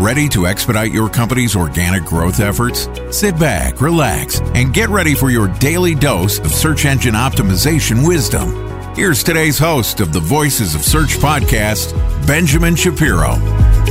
Ready to expedite your company's organic growth efforts? Sit back, relax, and get ready for your daily dose of search engine optimization wisdom. Here's today's host of the Voices of Search podcast, Benjamin Shapiro.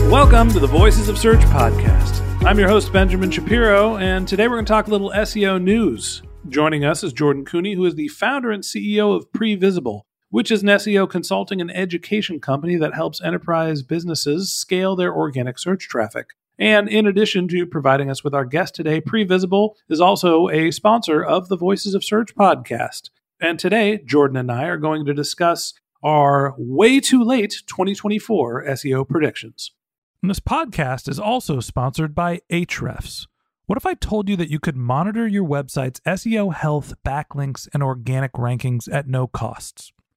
Welcome to the Voices of Search podcast. I'm your host, Benjamin Shapiro, and today we're going to talk a little SEO news. Joining us is Jordan Koene, who is the founder and CEO of Previsible, which is an SEO consulting and education company that helps enterprise businesses scale their organic search traffic. And in addition to providing us with our guest today, Previsible is also a sponsor of the Voices of Search podcast. And today, Jordan and I are going to discuss our way too late 2024 SEO predictions. And this podcast is also sponsored by Ahrefs. What if I told you that you could monitor your website's SEO health, backlinks, and organic rankings at no costs?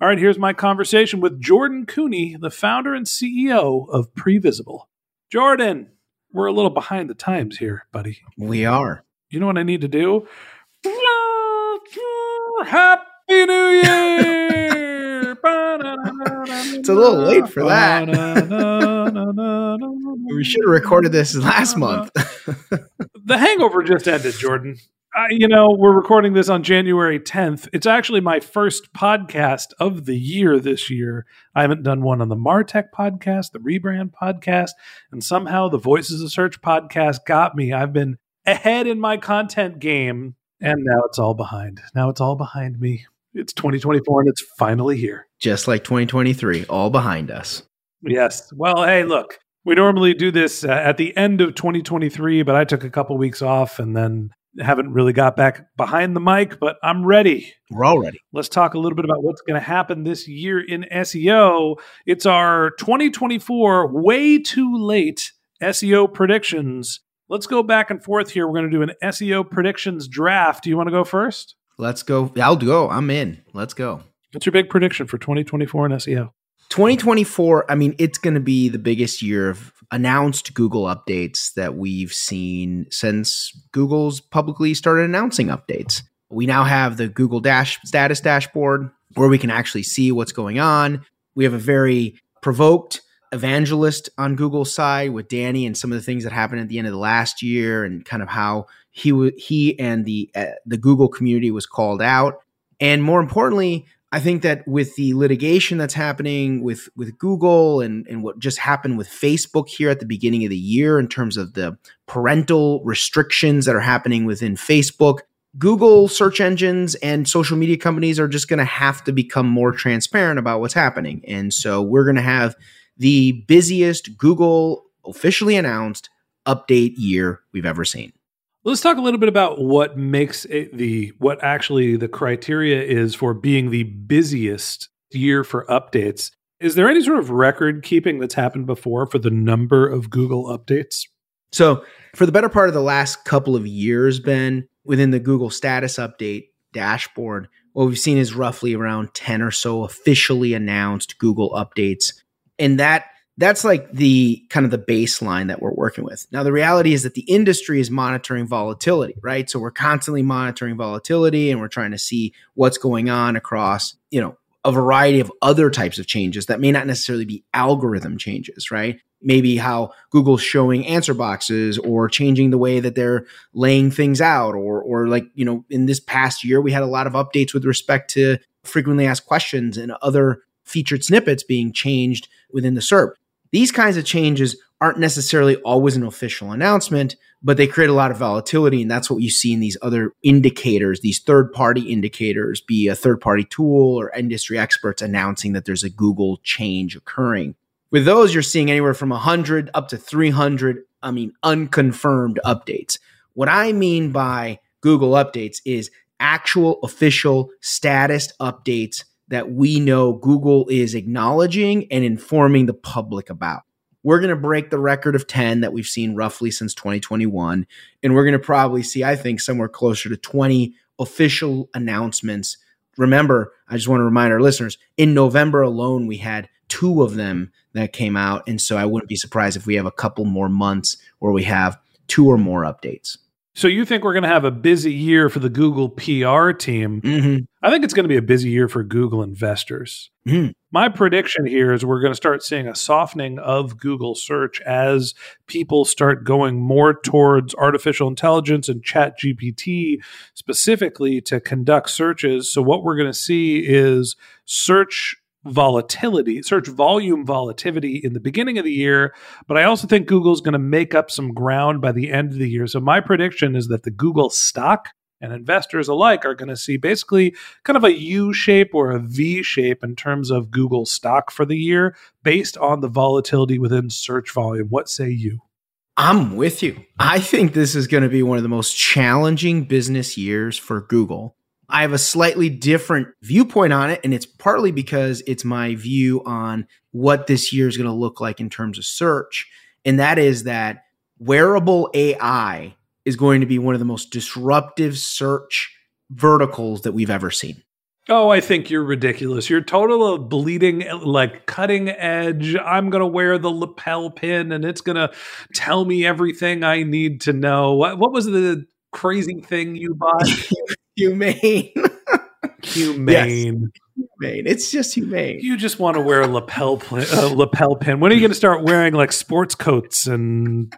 All right, here's my conversation with Jordan Koene, the founder and CEO of Previsible. Jordan, we're a little behind the times here, buddy. We are. You know what I need to do? Happy New Year! it's a little late for that. we should have recorded this last month. the hangover just ended, Jordan you know, we're recording this on January 10th. It's actually my first podcast of the year this year. I haven't done one on the Martech podcast, the Rebrand podcast, and somehow the Voices of Search podcast got me. I've been ahead in my content game, and now it's all behind. Now it's all behind me. It's 2024 and it's finally here. Just like 2023, all behind us. Yes. Well, hey, look, we normally do this uh, at the end of 2023, but I took a couple weeks off and then haven't really got back behind the mic, but I'm ready. We're all ready. Let's talk a little bit about what's going to happen this year in SEO. It's our 2024 way too late SEO predictions. Let's go back and forth here. We're going to do an SEO predictions draft. Do you want to go first? Let's go. I'll go. I'm in. Let's go. What's your big prediction for 2024 in SEO? 2024, I mean, it's going to be the biggest year of announced Google updates that we've seen since Google's publicly started announcing updates. We now have the Google Dash status dashboard where we can actually see what's going on. We have a very provoked evangelist on Google's side with Danny and some of the things that happened at the end of the last year and kind of how he w- he and the uh, the Google community was called out. And more importantly, I think that with the litigation that's happening with with Google and and what just happened with Facebook here at the beginning of the year in terms of the parental restrictions that are happening within Facebook, Google search engines and social media companies are just going to have to become more transparent about what's happening. And so we're going to have the busiest Google officially announced update year we've ever seen. Let's talk a little bit about what makes it the what actually the criteria is for being the busiest year for updates. Is there any sort of record keeping that's happened before for the number of Google updates? So, for the better part of the last couple of years, Ben, within the Google status update dashboard, what we've seen is roughly around 10 or so officially announced Google updates. And that that's like the kind of the baseline that we're working with. Now, the reality is that the industry is monitoring volatility, right? So we're constantly monitoring volatility and we're trying to see what's going on across, you know, a variety of other types of changes that may not necessarily be algorithm changes, right? Maybe how Google's showing answer boxes or changing the way that they're laying things out or or like, you know, in this past year we had a lot of updates with respect to frequently asked questions and other featured snippets being changed within the SERP. These kinds of changes aren't necessarily always an official announcement, but they create a lot of volatility. And that's what you see in these other indicators, these third party indicators, be a third party tool or industry experts announcing that there's a Google change occurring. With those, you're seeing anywhere from 100 up to 300, I mean, unconfirmed updates. What I mean by Google updates is actual official status updates that we know Google is acknowledging and informing the public about. We're going to break the record of 10 that we've seen roughly since 2021. And we're going to probably see, I think, somewhere closer to 20 official announcements. Remember, I just want to remind our listeners in November alone, we had two of them that came out. And so I wouldn't be surprised if we have a couple more months where we have two or more updates. So you think we're going to have a busy year for the Google PR team? Mm-hmm. I think it's going to be a busy year for Google investors. Mm. My prediction here is we're going to start seeing a softening of Google search as people start going more towards artificial intelligence and chat GPT specifically to conduct searches. So what we're going to see is search volatility, search volume volatility in the beginning of the year. But I also think Google's going to make up some ground by the end of the year. So my prediction is that the Google stock and investors alike are going to see basically kind of a U shape or a V shape in terms of Google stock for the year based on the volatility within search volume. What say you? I'm with you. I think this is going to be one of the most challenging business years for Google. I have a slightly different viewpoint on it, and it's partly because it's my view on what this year is going to look like in terms of search. And that is that wearable AI is going to be one of the most disruptive search verticals that we've ever seen. Oh, I think you're ridiculous. You're total of bleeding, like cutting edge. I'm going to wear the lapel pin and it's going to tell me everything I need to know. What, what was the crazy thing you bought? humane. humane. Yes. Humane. It's just humane. You just want to wear a lapel pin, uh, lapel pin. When are you going to start wearing like sports coats and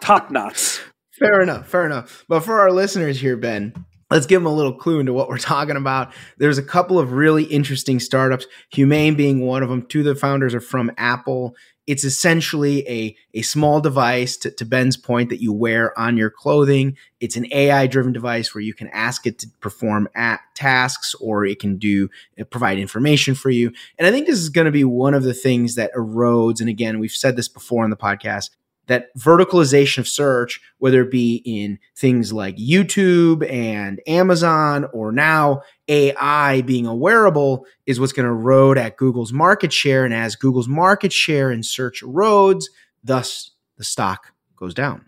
top knots? Fair enough. Fair enough. But for our listeners here, Ben, let's give them a little clue into what we're talking about. There's a couple of really interesting startups, Humane being one of them. Two of the founders are from Apple. It's essentially a, a small device, to, to Ben's point, that you wear on your clothing. It's an AI driven device where you can ask it to perform at tasks or it can do uh, provide information for you. And I think this is going to be one of the things that erodes. And again, we've said this before on the podcast that verticalization of search, whether it be in things like YouTube and Amazon or now AI being a wearable, is what's going to erode at Google's market share. And as Google's market share in search erodes, thus the stock goes down.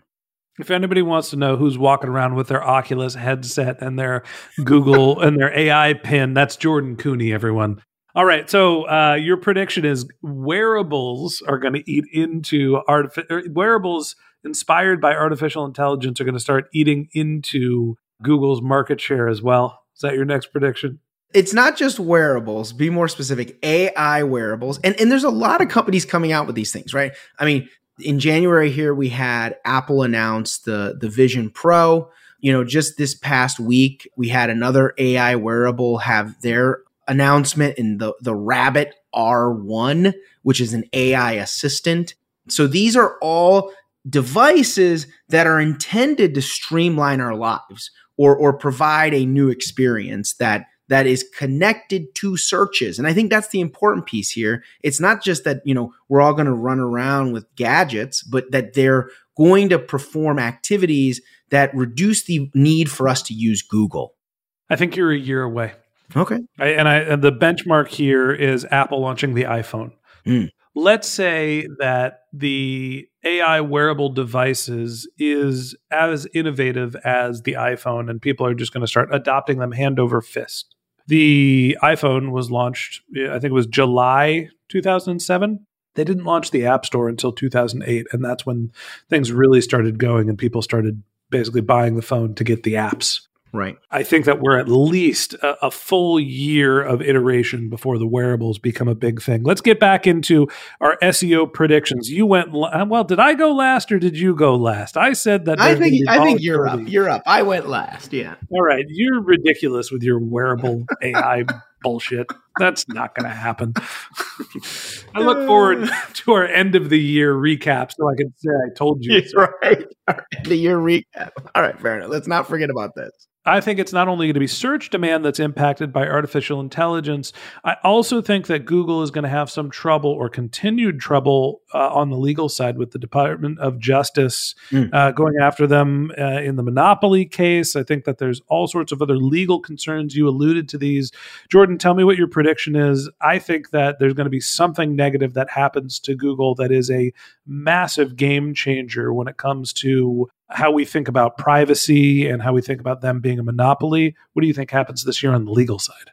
If anybody wants to know who's walking around with their Oculus headset and their Google and their AI pin, that's Jordan Koene, everyone. All right. So uh, your prediction is wearables are going to eat into artificial wearables inspired by artificial intelligence are going to start eating into Google's market share as well. Is that your next prediction? It's not just wearables, be more specific, AI wearables. And and there's a lot of companies coming out with these things, right? I mean, in January here we had Apple announce the the Vision Pro. You know, just this past week we had another AI wearable have their announcement in the, the Rabbit R1, which is an AI assistant. So these are all devices that are intended to streamline our lives or, or provide a new experience that that is connected to searches. And I think that's the important piece here. It's not just that, you know, we're all going to run around with gadgets, but that they're going to perform activities that reduce the need for us to use Google. I think you're a year away. Okay. I, and I and the benchmark here is Apple launching the iPhone. Mm. Let's say that the AI wearable devices is as innovative as the iPhone, and people are just going to start adopting them hand over fist. the iPhone was launched, I think it was July 2007. They didn't launch the App Store until 2008. And that's when things really started going and people started basically buying the phone to get the apps. Right. I think that we're at least a, a, full year of iteration before the wearables become a big thing. Let's get back into our SEO predictions. You went uh, well. Did I go last or did you go last? I said that. I think I think you're up. You're up. I went last. Yeah. All right. You're ridiculous with your wearable AI bullshit. That's not going to happen. I look forward to our end of the year recap so I can say I told you. So. Right. All right. The year recap. All right, fair enough. Let's not forget about this. I think it's not only going to be search demand that's impacted by artificial intelligence. I also think that Google is going to have some trouble or continued trouble uh, on the legal side with the Department of Justice mm. uh, going after them uh, in the monopoly case. I think that there's all sorts of other legal concerns. You alluded to these. Jordan, tell me what your prediction is. I think that there's going to be something negative that happens to Google that is a massive game changer when it comes to how we think about privacy and how we think about them being a monopoly. What do you think happens this year on the legal side?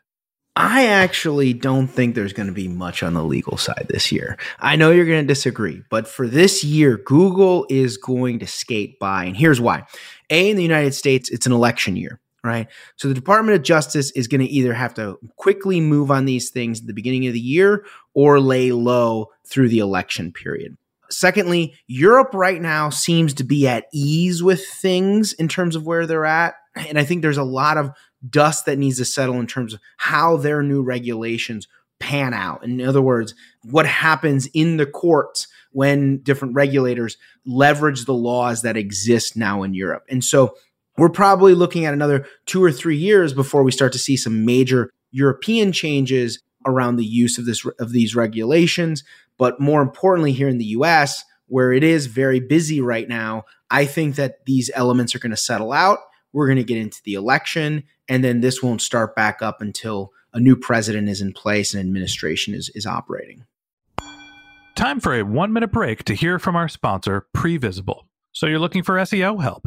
I actually don't think there's going to be much on the legal side this year. I know you're going to disagree, but for this year, Google is going to skate by. And here's why. A, in the United States, it's an election year, right? So the Department of Justice is going to either have to quickly move on these things at the beginning of the year or lay low through the election period. Secondly, Europe right now seems to be at ease with things in terms of where they're at. And I think there's a lot of dust that needs to settle in terms of how their new regulations pan out. In other words, what happens in the courts when different regulators leverage the laws that exist now in Europe. And so we're probably looking at another two or three years before we start to see some major European changes around the use of this of these regulations. But more importantly, here in the US, where it is very busy right now, I think that these elements are going to settle out. We're going to get into the election, and then this won't start back up until a new president is in place and administration is, is operating. Time for a one minute break to hear from our sponsor, Previsible. So you're looking for SEO help,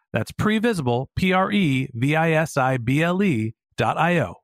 that's previsible, P R E V I S I B L E dot I O.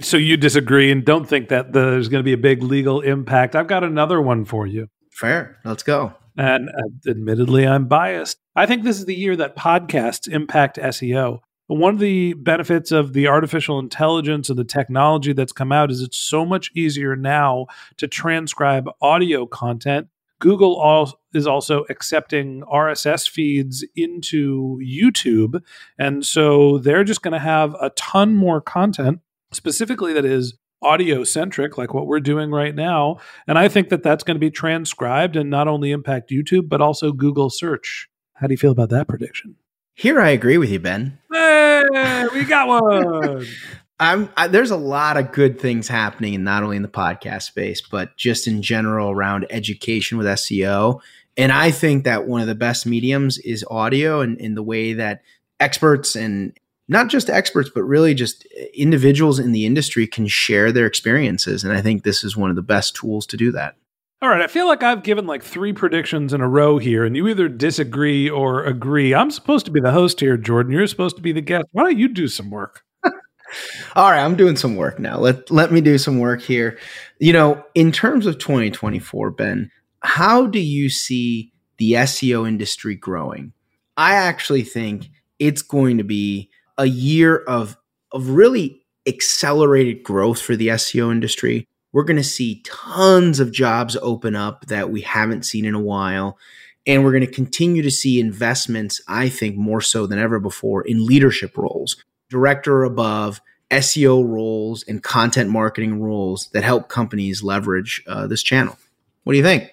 So you disagree and don't think that there's going to be a big legal impact. I've got another one for you. Fair. Let's go. And uh, admittedly, I'm biased. I think this is the year that podcasts impact SEO. One of the benefits of the artificial intelligence and the technology that's come out is it's so much easier now to transcribe audio content Google is also accepting RSS feeds into YouTube. And so they're just going to have a ton more content, specifically that is audio centric, like what we're doing right now. And I think that that's going to be transcribed and not only impact YouTube, but also Google search. How do you feel about that prediction? Here, I agree with you, Ben. Hey, we got one. I'm I, there's a lot of good things happening, and not only in the podcast space, but just in general around education with SEO. And I think that one of the best mediums is audio, and in the way that experts and not just experts, but really just individuals in the industry can share their experiences. And I think this is one of the best tools to do that. All right, I feel like I've given like three predictions in a row here, and you either disagree or agree. I'm supposed to be the host here, Jordan. You're supposed to be the guest. Why don't you do some work? All right, I'm doing some work now. Let let me do some work here. You know, in terms of 2024, Ben, how do you see the SEO industry growing? I actually think it's going to be a year of of really accelerated growth for the SEO industry we're going to see tons of jobs open up that we haven't seen in a while. And we're going to continue to see investments, I think, more so than ever before in leadership roles, director above, SEO roles, and content marketing roles that help companies leverage uh, this channel. What do you think?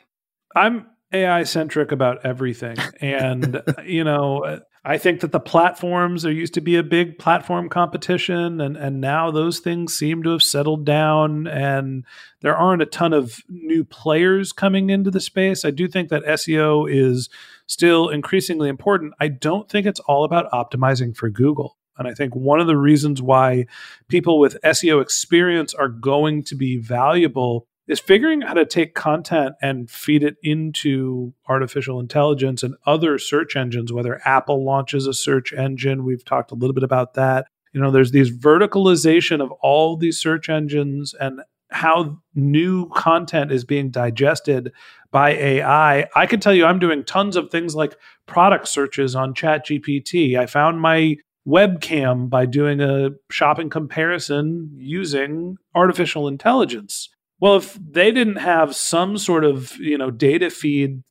I'm AI centric about everything. And, you know, I think that the platforms, there used to be a big platform competition, and, and now those things seem to have settled down, and there aren't a ton of new players coming into the space. I do think that SEO is still increasingly important. I don't think it's all about optimizing for Google. And I think one of the reasons why people with SEO experience are going to be valuable is figuring out how to take content and feed it into artificial intelligence and other search engines, whether Apple launches a search engine. We've talked a little bit about that. You know, there's these verticalization of all these search engines and how new content is being digested by AI. I can tell you I'm doing tons of things like product searches on ChatGPT. I found my webcam by doing a shopping comparison using artificial intelligence. Well, if they didn't have some sort of, you know, data feed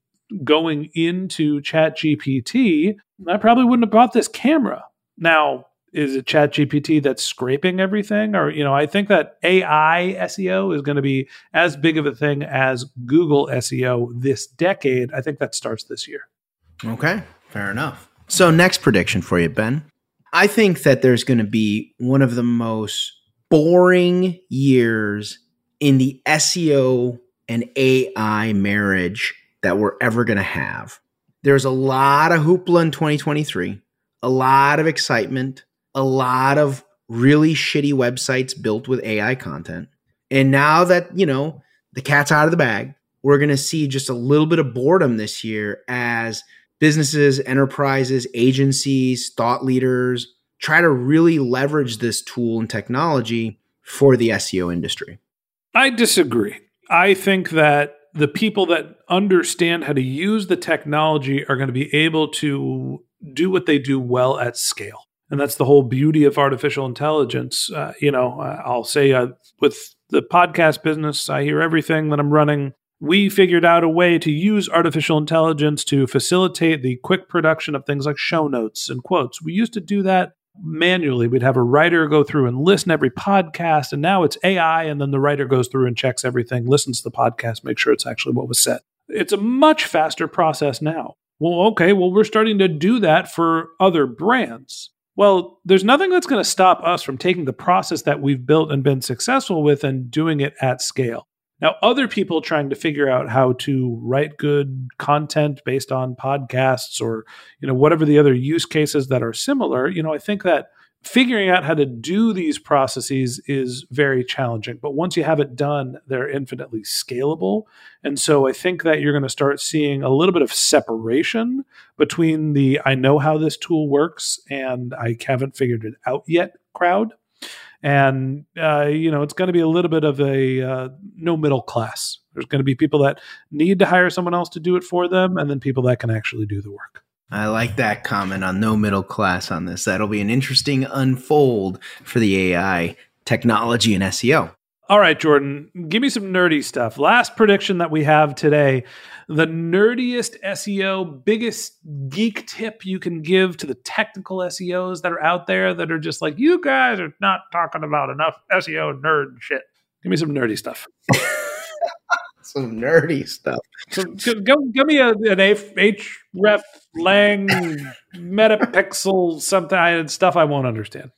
going into Chat GPT, I probably wouldn't have bought this camera. Now, is it Chat GPT that's scraping everything? Or, you know, I think that AI SEO is going to be as big of a thing as Google SEO this decade. I think that starts this year. Okay, fair enough. So, next prediction for you, Ben. I think that there's going to be one of the most boring years in the SEO and AI marriage that we're ever going to have. There's a lot of hoopla in 2023, a lot of excitement, a lot of really shitty websites built with AI content. And now that, you know, the cat's out of the bag, we're going to see just a little bit of boredom this year as businesses, enterprises, agencies, thought leaders try to really leverage this tool and technology for the SEO industry. I disagree. I think that the people that understand how to use the technology are going to be able to do what they do well at scale. And that's the whole beauty of artificial intelligence. Uh, you know, I'll say uh, with the podcast business, I hear everything that I'm running. We figured out a way to use artificial intelligence to facilitate the quick production of things like show notes and quotes. We used to do that manually. We'd have a writer go through and listen every podcast, and now it's AI, and then the writer goes through and checks everything, listens to the podcast, make sure it's actually what was said. It's a much faster process now. Well, okay, well, we're starting to do that for other brands. Well, there's nothing that's going to stop us from taking the process that we've built and been successful with and doing it at scale. Now, other people trying to figure out how to write good content based on podcasts or, you know, whatever the other use cases that are similar, you know, I think that figuring out how to do these processes is very challenging. But once you have it done, they're infinitely scalable. And so I think that you're going to start seeing a little bit of separation between the I know how this tool works and I haven't figured it out yet crowd and uh, you know it's going to be a little bit of a uh, no middle class. There's going to be people that need to hire someone else to do it for them, and then people that can actually do the work. I like that comment on no middle class on this. That'll be an interesting unfold for the AI technology and SEO. All right, Jordan, give me some nerdy stuff. Last prediction that we have today the nerdiest SEO, biggest geek tip you can give to the technical SEOs that are out there that are just like, you guys are not talking about enough SEO nerd shit. Give me some nerdy stuff. some nerdy stuff. So, go, give me a, an href lang metapixel something stuff I won't understand.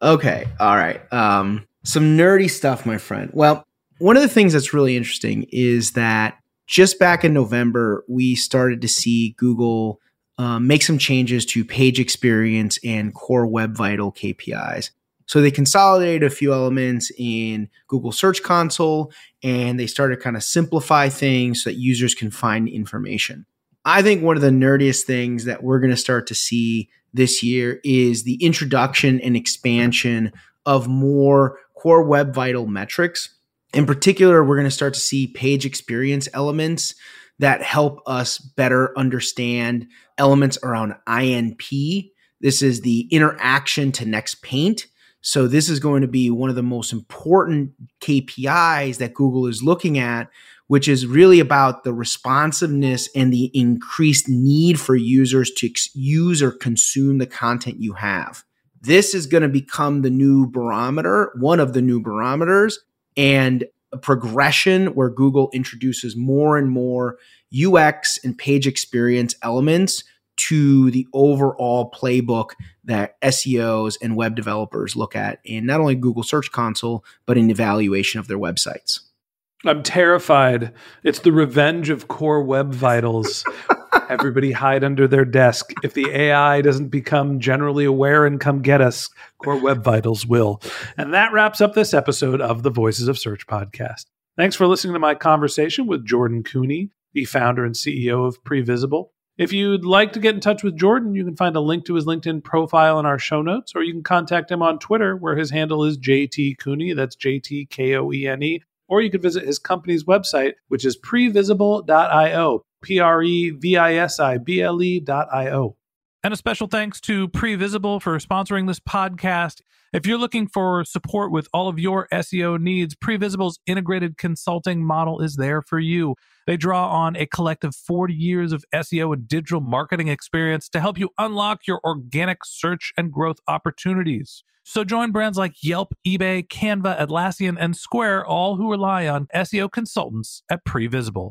Okay, all right. Um, some nerdy stuff, my friend. Well, one of the things that's really interesting is that just back in November, we started to see Google um, make some changes to page experience and core web vital KPIs. So they consolidated a few elements in Google Search Console and they started kind of simplify things so that users can find information. I think one of the nerdiest things that we're going to start to see this year is the introduction and expansion of more core web vital metrics. In particular, we're going to start to see page experience elements that help us better understand elements around INP. This is the interaction to next paint. So, this is going to be one of the most important KPIs that Google is looking at, which is really about the responsiveness and the increased need for users to use or consume the content you have. This is going to become the new barometer, one of the new barometers, and a progression where Google introduces more and more UX and page experience elements to the overall playbook that SEOs and web developers look at in not only Google Search Console, but in evaluation of their websites. I'm terrified. It's the revenge of core web vitals. Everybody hide under their desk. If the AI doesn't become generally aware and come get us, core web vitals will. And that wraps up this episode of the Voices of Search podcast. Thanks for listening to my conversation with Jordan Koene, the founder and CEO of Previsible. If you'd like to get in touch with Jordan, you can find a link to his LinkedIn profile in our show notes, or you can contact him on Twitter, where his handle is JT Koene. That's J T K O E N E or you can visit his company's website, which is previsible.io, P R E V I S I B L E.io. And a special thanks to Previsible for sponsoring this podcast. If you're looking for support with all of your SEO needs, Previsible's integrated consulting model is there for you. They draw on a collective 40 years of SEO and digital marketing experience to help you unlock your organic search and growth opportunities. So join brands like Yelp, eBay, Canva, Atlassian, and Square, all who rely on SEO consultants at Previsible.